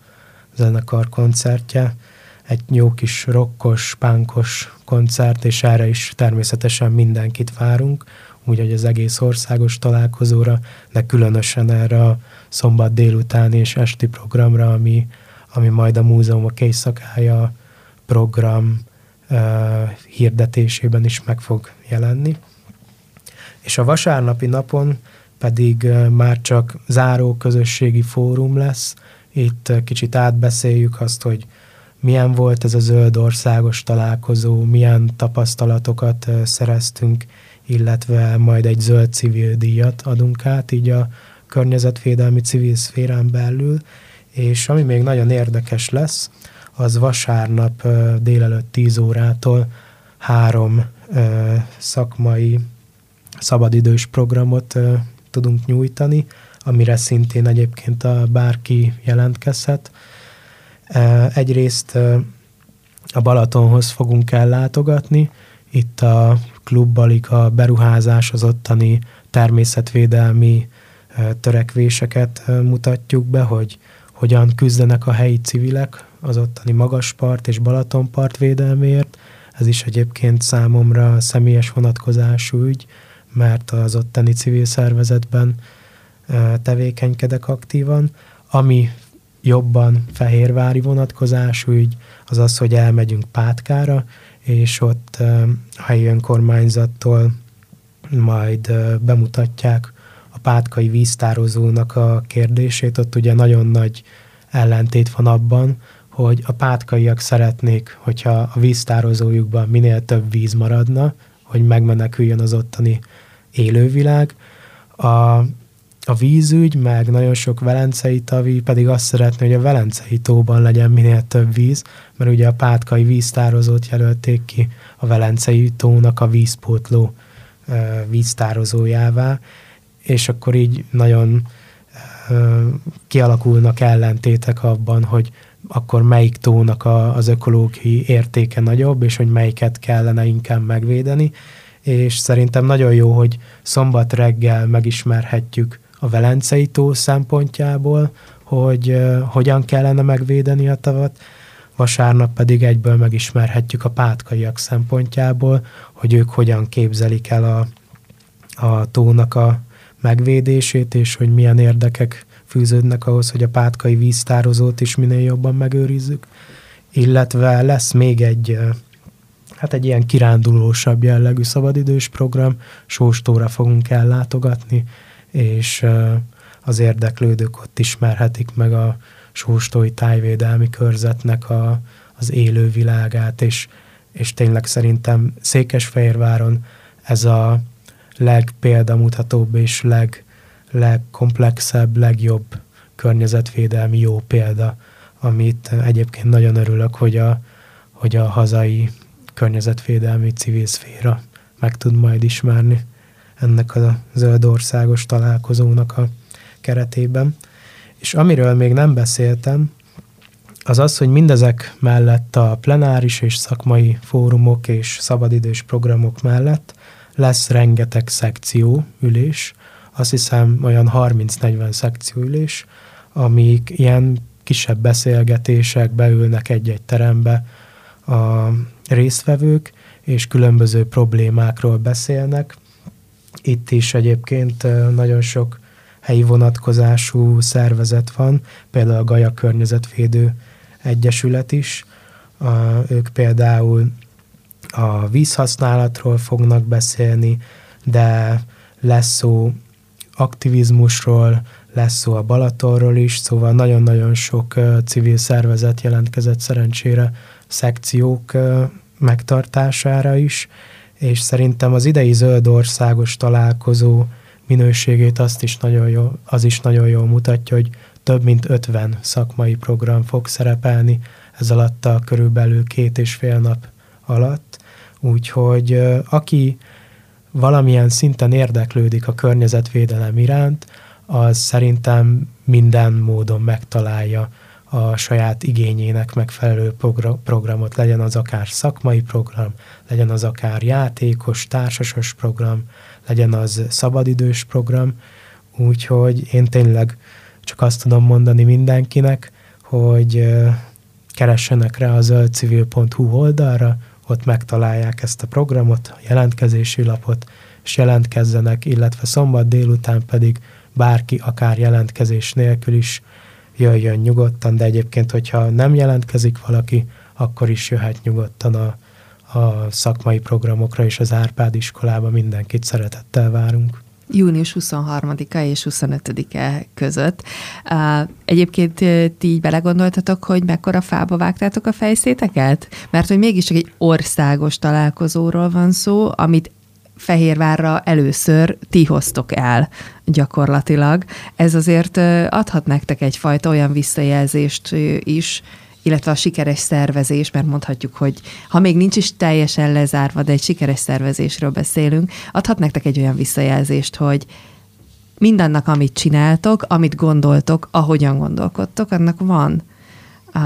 zenekar koncertje, egy jó kis rokkos, pánkos koncert, és erre is természetesen mindenkit várunk, úgyhogy az egész országos találkozóra, de különösen erre a szombat délután és esti programra, ami, ami majd a múzeumok éjszakája program uh, hirdetésében is meg fog jelenni. És a vasárnapi napon pedig uh, már csak záró közösségi fórum lesz. Itt uh, kicsit átbeszéljük azt, hogy milyen volt ez a zöld országos találkozó, milyen tapasztalatokat uh, szereztünk, illetve majd egy zöld civil díjat adunk át, így a környezetvédelmi civil szférán belül, és ami még nagyon érdekes lesz, az vasárnap délelőtt 10 órától három szakmai szabadidős programot tudunk nyújtani, amire szintén egyébként a bárki jelentkezhet. Egyrészt a Balatonhoz fogunk ellátogatni, itt a klubbalik a beruházás, az ottani természetvédelmi törekvéseket mutatjuk be, hogy hogyan küzdenek a helyi civilek az ottani Magaspart és Balatonpart védelméért. Ez is egyébként számomra személyes vonatkozású ügy, mert az ottani civil szervezetben tevékenykedek aktívan. Ami jobban fehérvári vonatkozású ügy, az az, hogy elmegyünk Pátkára, és ott a helyi önkormányzattól majd bemutatják a pátkai víztározónak a kérdését. Ott ugye nagyon nagy ellentét van abban, hogy a pátkaiak szeretnék, hogyha a víztározójukban minél több víz maradna, hogy megmeneküljön az ottani élővilág. A, a vízügy, meg nagyon sok velencei tavi pedig azt szeretné, hogy a velencei tóban legyen minél több víz, mert ugye a pátkai víztározót jelölték ki a velencei tónak a vízpótló víztározójává, és akkor így nagyon kialakulnak ellentétek abban, hogy akkor melyik tónak a, az ökológiai értéke nagyobb, és hogy melyiket kellene inkább megvédeni. És szerintem nagyon jó, hogy szombat reggel megismerhetjük a Velencei tó szempontjából, hogy hogyan kellene megvédeni a tavat, vasárnap pedig egyből megismerhetjük a pátkaiak szempontjából, hogy ők hogyan képzelik el a, a tónak a megvédését, és hogy milyen érdekek fűződnek ahhoz, hogy a pátkai víztározót is minél jobban megőrizzük. Illetve lesz még egy, hát egy ilyen kirándulósabb jellegű szabadidős program, Sóstóra fogunk ellátogatni, és az érdeklődők ott ismerhetik meg a Sóstói Tájvédelmi Körzetnek a, az élővilágát, és, és tényleg szerintem Székesfehérváron ez a legpéldamutatóbb és leg, legkomplexebb, legjobb környezetvédelmi jó példa, amit egyébként nagyon örülök, hogy a, hogy a hazai környezetvédelmi civil szféra meg tud majd ismerni ennek a zöld országos találkozónak a keretében. És amiről még nem beszéltem, az az, hogy mindezek mellett a plenáris és szakmai fórumok és szabadidős programok mellett lesz rengeteg szekció ülés, azt hiszem olyan 30-40 szekcióülés, amik ilyen kisebb beszélgetések, beülnek egy-egy terembe a résztvevők, és különböző problémákról beszélnek. Itt is egyébként nagyon sok helyi vonatkozású szervezet van, például a Gaja Környezetvédő Egyesület is. Ők például a vízhasználatról fognak beszélni, de lesz szó aktivizmusról, lesz szó a Balatonról is, szóval nagyon-nagyon sok civil szervezet jelentkezett szerencsére szekciók megtartására is, és szerintem az idei zöld országos találkozó minőségét azt is nagyon jó, az is nagyon jól mutatja, hogy több mint 50 szakmai program fog szerepelni ez alatt a körülbelül két és fél nap alatt. Úgyhogy aki valamilyen szinten érdeklődik a környezetvédelem iránt, az szerintem minden módon megtalálja a saját igényének megfelelő programot, legyen az akár szakmai program, legyen az akár játékos, társasos program, legyen az szabadidős program, úgyhogy én tényleg csak azt tudom mondani mindenkinek, hogy keressenek rá a zöldcivil.hu oldalra, ott megtalálják ezt a programot, a jelentkezési lapot, és jelentkezzenek, illetve szombat délután pedig bárki, akár jelentkezés nélkül is jöjjön nyugodtan, de egyébként, hogyha nem jelentkezik valaki, akkor is jöhet nyugodtan a, a szakmai programokra és az Árpád iskolába mindenkit szeretettel várunk június 23-a és 25-e között. Egyébként ti így belegondoltatok, hogy mekkora fába vágtátok a fejszéteket? Mert hogy mégiscsak egy országos találkozóról van szó, amit Fehérvárra először ti hoztok el gyakorlatilag. Ez azért adhat nektek egyfajta olyan visszajelzést is, illetve a sikeres szervezés, mert mondhatjuk, hogy ha még nincs is teljesen lezárva, de egy sikeres szervezésről beszélünk, adhat nektek egy olyan visszajelzést, hogy mindannak, amit csináltok, amit gondoltok, ahogyan gondolkodtok, annak van, uh,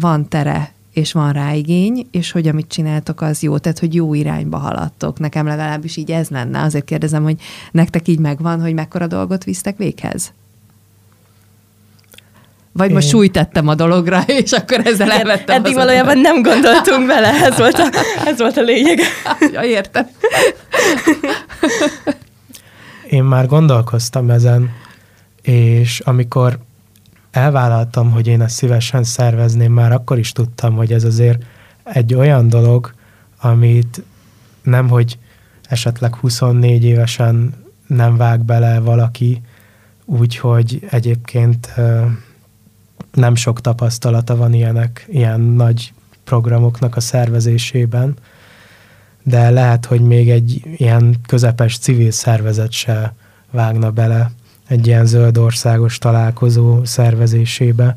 van tere, és van rá igény, és hogy amit csináltok, az jó, tehát hogy jó irányba haladtok. Nekem legalábbis így ez lenne. Azért kérdezem, hogy nektek így megvan, hogy mekkora dolgot visztek véghez? Vagy most súlytettem a dologra, [laughs] és akkor ezzel elvettem. Eddig valójában nem gondoltunk bele, ez volt a, [laughs] ez volt a lényeg. Ja, értem. [laughs] Én már gondolkoztam ezen, és amikor elvállaltam, hogy én ezt szívesen szervezném, már akkor is tudtam, hogy ez azért egy olyan dolog, amit nem, hogy esetleg 24 évesen nem vág bele valaki, úgyhogy egyébként nem sok tapasztalata van ilyenek, ilyen nagy programoknak a szervezésében, de lehet, hogy még egy ilyen közepes civil szervezet se vágna bele egy ilyen zöld országos találkozó szervezésébe,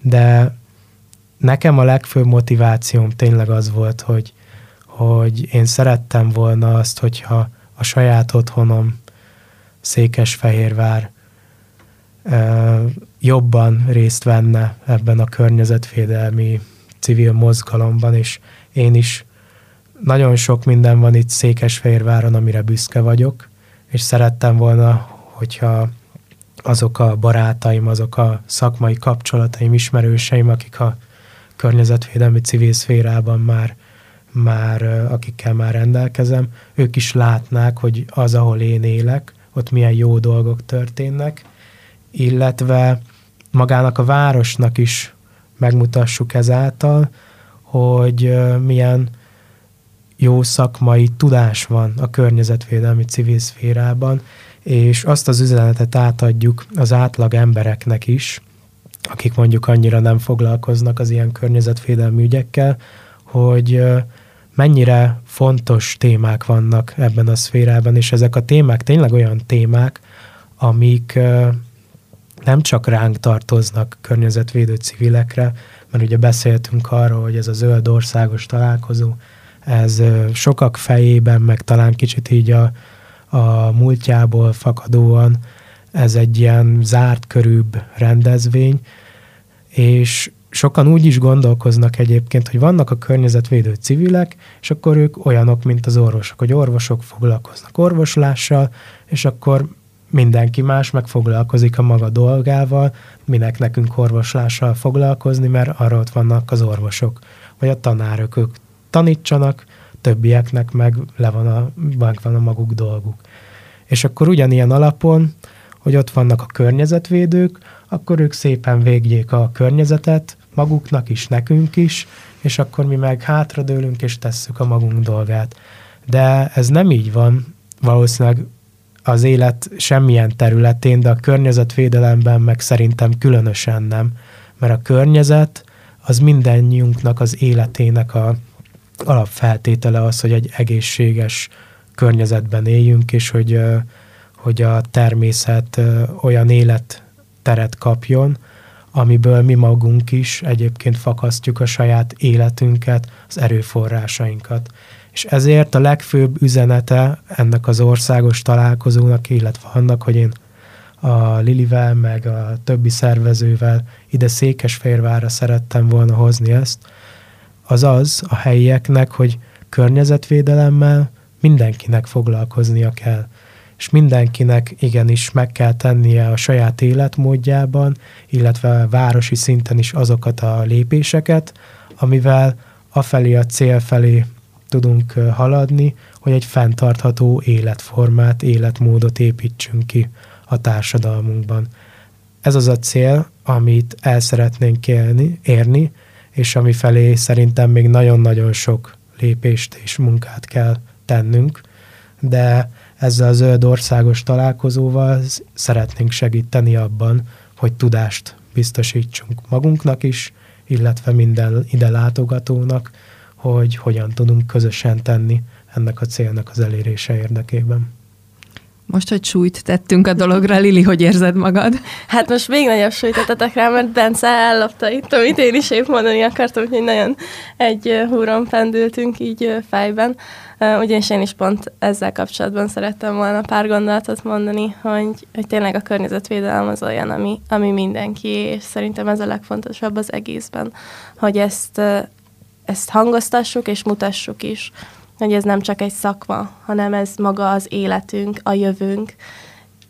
de nekem a legfőbb motivációm tényleg az volt, hogy, hogy én szerettem volna azt, hogyha a saját otthonom Székesfehérvár jobban részt venne ebben a környezetvédelmi civil mozgalomban, és én is nagyon sok minden van itt Székesfehérváron, amire büszke vagyok, és szerettem volna, hogyha azok a barátaim, azok a szakmai kapcsolataim, ismerőseim, akik a környezetvédelmi civil szférában már, már akikkel már rendelkezem, ők is látnák, hogy az, ahol én élek, ott milyen jó dolgok történnek, illetve magának a városnak is megmutassuk ezáltal, hogy milyen jó szakmai tudás van a környezetvédelmi civil szférában, és azt az üzenetet átadjuk az átlag embereknek is, akik mondjuk annyira nem foglalkoznak az ilyen környezetvédelmi ügyekkel, hogy mennyire fontos témák vannak ebben a szférában, és ezek a témák tényleg olyan témák, amik nem csak ránk tartoznak környezetvédő civilekre, mert ugye beszéltünk arról, hogy ez a zöld országos találkozó, ez sokak fejében, meg talán kicsit így a, a múltjából fakadóan, ez egy ilyen zárt körűbb rendezvény, és sokan úgy is gondolkoznak egyébként, hogy vannak a környezetvédő civilek, és akkor ők olyanok, mint az orvosok, hogy orvosok foglalkoznak orvoslással, és akkor mindenki más meg foglalkozik a maga dolgával, minek nekünk orvoslással foglalkozni, mert arra ott vannak az orvosok, vagy a tanárok, ők tanítsanak, többieknek meg le van a, meg van a maguk dolguk. És akkor ugyanilyen alapon, hogy ott vannak a környezetvédők, akkor ők szépen végjék a környezetet, maguknak is, nekünk is, és akkor mi meg hátradőlünk és tesszük a magunk dolgát. De ez nem így van, valószínűleg az élet semmilyen területén, de a környezetvédelemben meg szerintem különösen nem, mert a környezet az mindennyiunknak az életének a, alapfeltétele az, hogy egy egészséges környezetben éljünk, és hogy, hogy a természet olyan életteret kapjon, amiből mi magunk is egyébként fakasztjuk a saját életünket, az erőforrásainkat. És ezért a legfőbb üzenete ennek az országos találkozónak, illetve annak, hogy én a Lilivel, meg a többi szervezővel ide Székesfehérvárra szerettem volna hozni ezt, az az a helyieknek, hogy környezetvédelemmel mindenkinek foglalkoznia kell. És mindenkinek igenis meg kell tennie a saját életmódjában, illetve a városi szinten is azokat a lépéseket, amivel afelé a cél felé tudunk haladni, hogy egy fenntartható életformát, életmódot építsünk ki a társadalmunkban. Ez az a cél, amit el szeretnénk élni, érni, és ami felé szerintem még nagyon-nagyon sok lépést és munkát kell tennünk, de ezzel a zöld országos találkozóval szeretnénk segíteni abban, hogy tudást biztosítsunk magunknak is, illetve minden ide látogatónak, hogy hogyan tudunk közösen tenni ennek a célnak az elérése érdekében. Most, hogy súlyt tettünk a dologra, Lili, hogy érzed magad? Hát most még nagyobb súlyt tettetek rá, mert Bence ellopta itt, amit én is épp mondani akartam, hogy nagyon egy húron pendültünk így fejben. Ugyanis én is pont ezzel kapcsolatban szerettem volna pár gondolatot mondani, hogy, hogy tényleg a környezetvédelem az olyan, ami, ami mindenki, és szerintem ez a legfontosabb az egészben, hogy ezt, ezt hangoztassuk és mutassuk is hogy ez nem csak egy szakma, hanem ez maga az életünk, a jövőnk,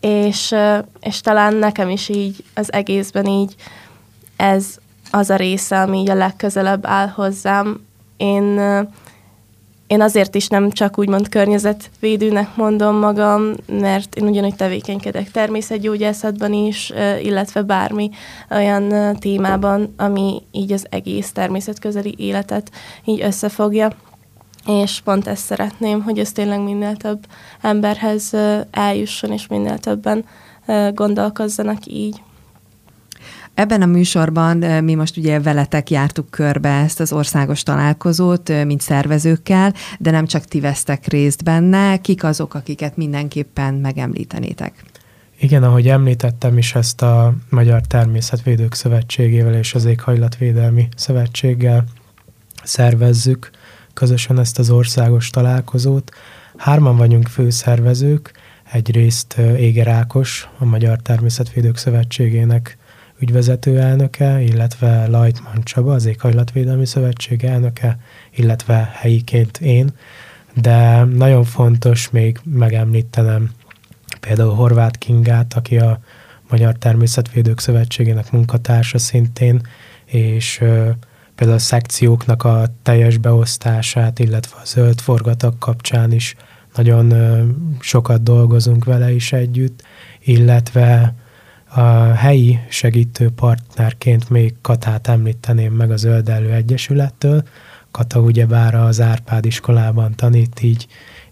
és, és talán nekem is így az egészben így ez az a része, ami így a legközelebb áll hozzám. Én, én azért is nem csak úgymond környezetvédőnek mondom magam, mert én ugyanúgy tevékenykedek természetgyógyászatban is, illetve bármi olyan témában, ami így az egész természetközeli életet így összefogja és pont ezt szeretném, hogy ez tényleg minél több emberhez eljusson, és minél többen gondolkozzanak így. Ebben a műsorban mi most ugye veletek jártuk körbe ezt az országos találkozót, mint szervezőkkel, de nem csak ti vesztek részt benne, kik azok, akiket mindenképpen megemlítenétek? Igen, ahogy említettem is ezt a Magyar Természetvédők Szövetségével és az Éghajlatvédelmi Szövetséggel szervezzük közösen ezt az országos találkozót. Hárman vagyunk főszervezők, egyrészt Éger Ákos, a Magyar Természetvédők Szövetségének ügyvezető elnöke, illetve Lajtman Csaba, az Éghajlatvédelmi Szövetség elnöke, illetve helyiként én, de nagyon fontos még megemlítenem például Horváth Kingát, aki a Magyar Természetvédők Szövetségének munkatársa szintén, és például a szekcióknak a teljes beosztását, illetve a zöld forgatak kapcsán is nagyon sokat dolgozunk vele is együtt, illetve a helyi segítő partnerként még Katát említeném meg a Zöld Elő Egyesülettől. Kata ugyebár az Árpád iskolában tanít, így,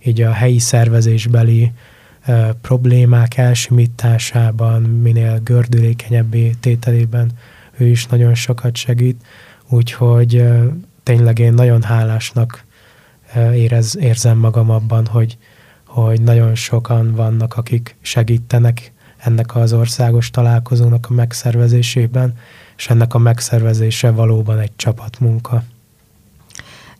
így a helyi szervezésbeli e, problémák elsimításában, minél gördülékenyebbé tételében ő is nagyon sokat segít. Úgyhogy tényleg én nagyon hálásnak érez, érzem magam abban, hogy, hogy nagyon sokan vannak, akik segítenek ennek az országos találkozónak a megszervezésében, és ennek a megszervezése valóban egy csapatmunka.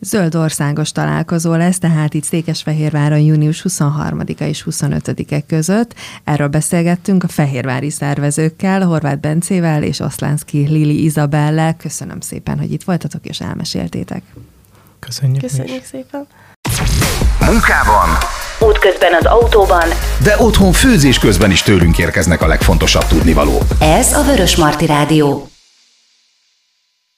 Zöld országos találkozó lesz, tehát itt Székesfehérváron június 23-a és 25-e között. Erről beszélgettünk a fehérvári szervezőkkel, Horváth Bencével és Oszlánszki Lili Izabellel. Köszönöm szépen, hogy itt voltatok és elmeséltétek. Köszönjük. Köszönjük szépen. Munkában. Útközben az autóban. De otthon főzés közben is tőlünk érkeznek a legfontosabb tudnivalók. Ez a Vörös Marti Rádió.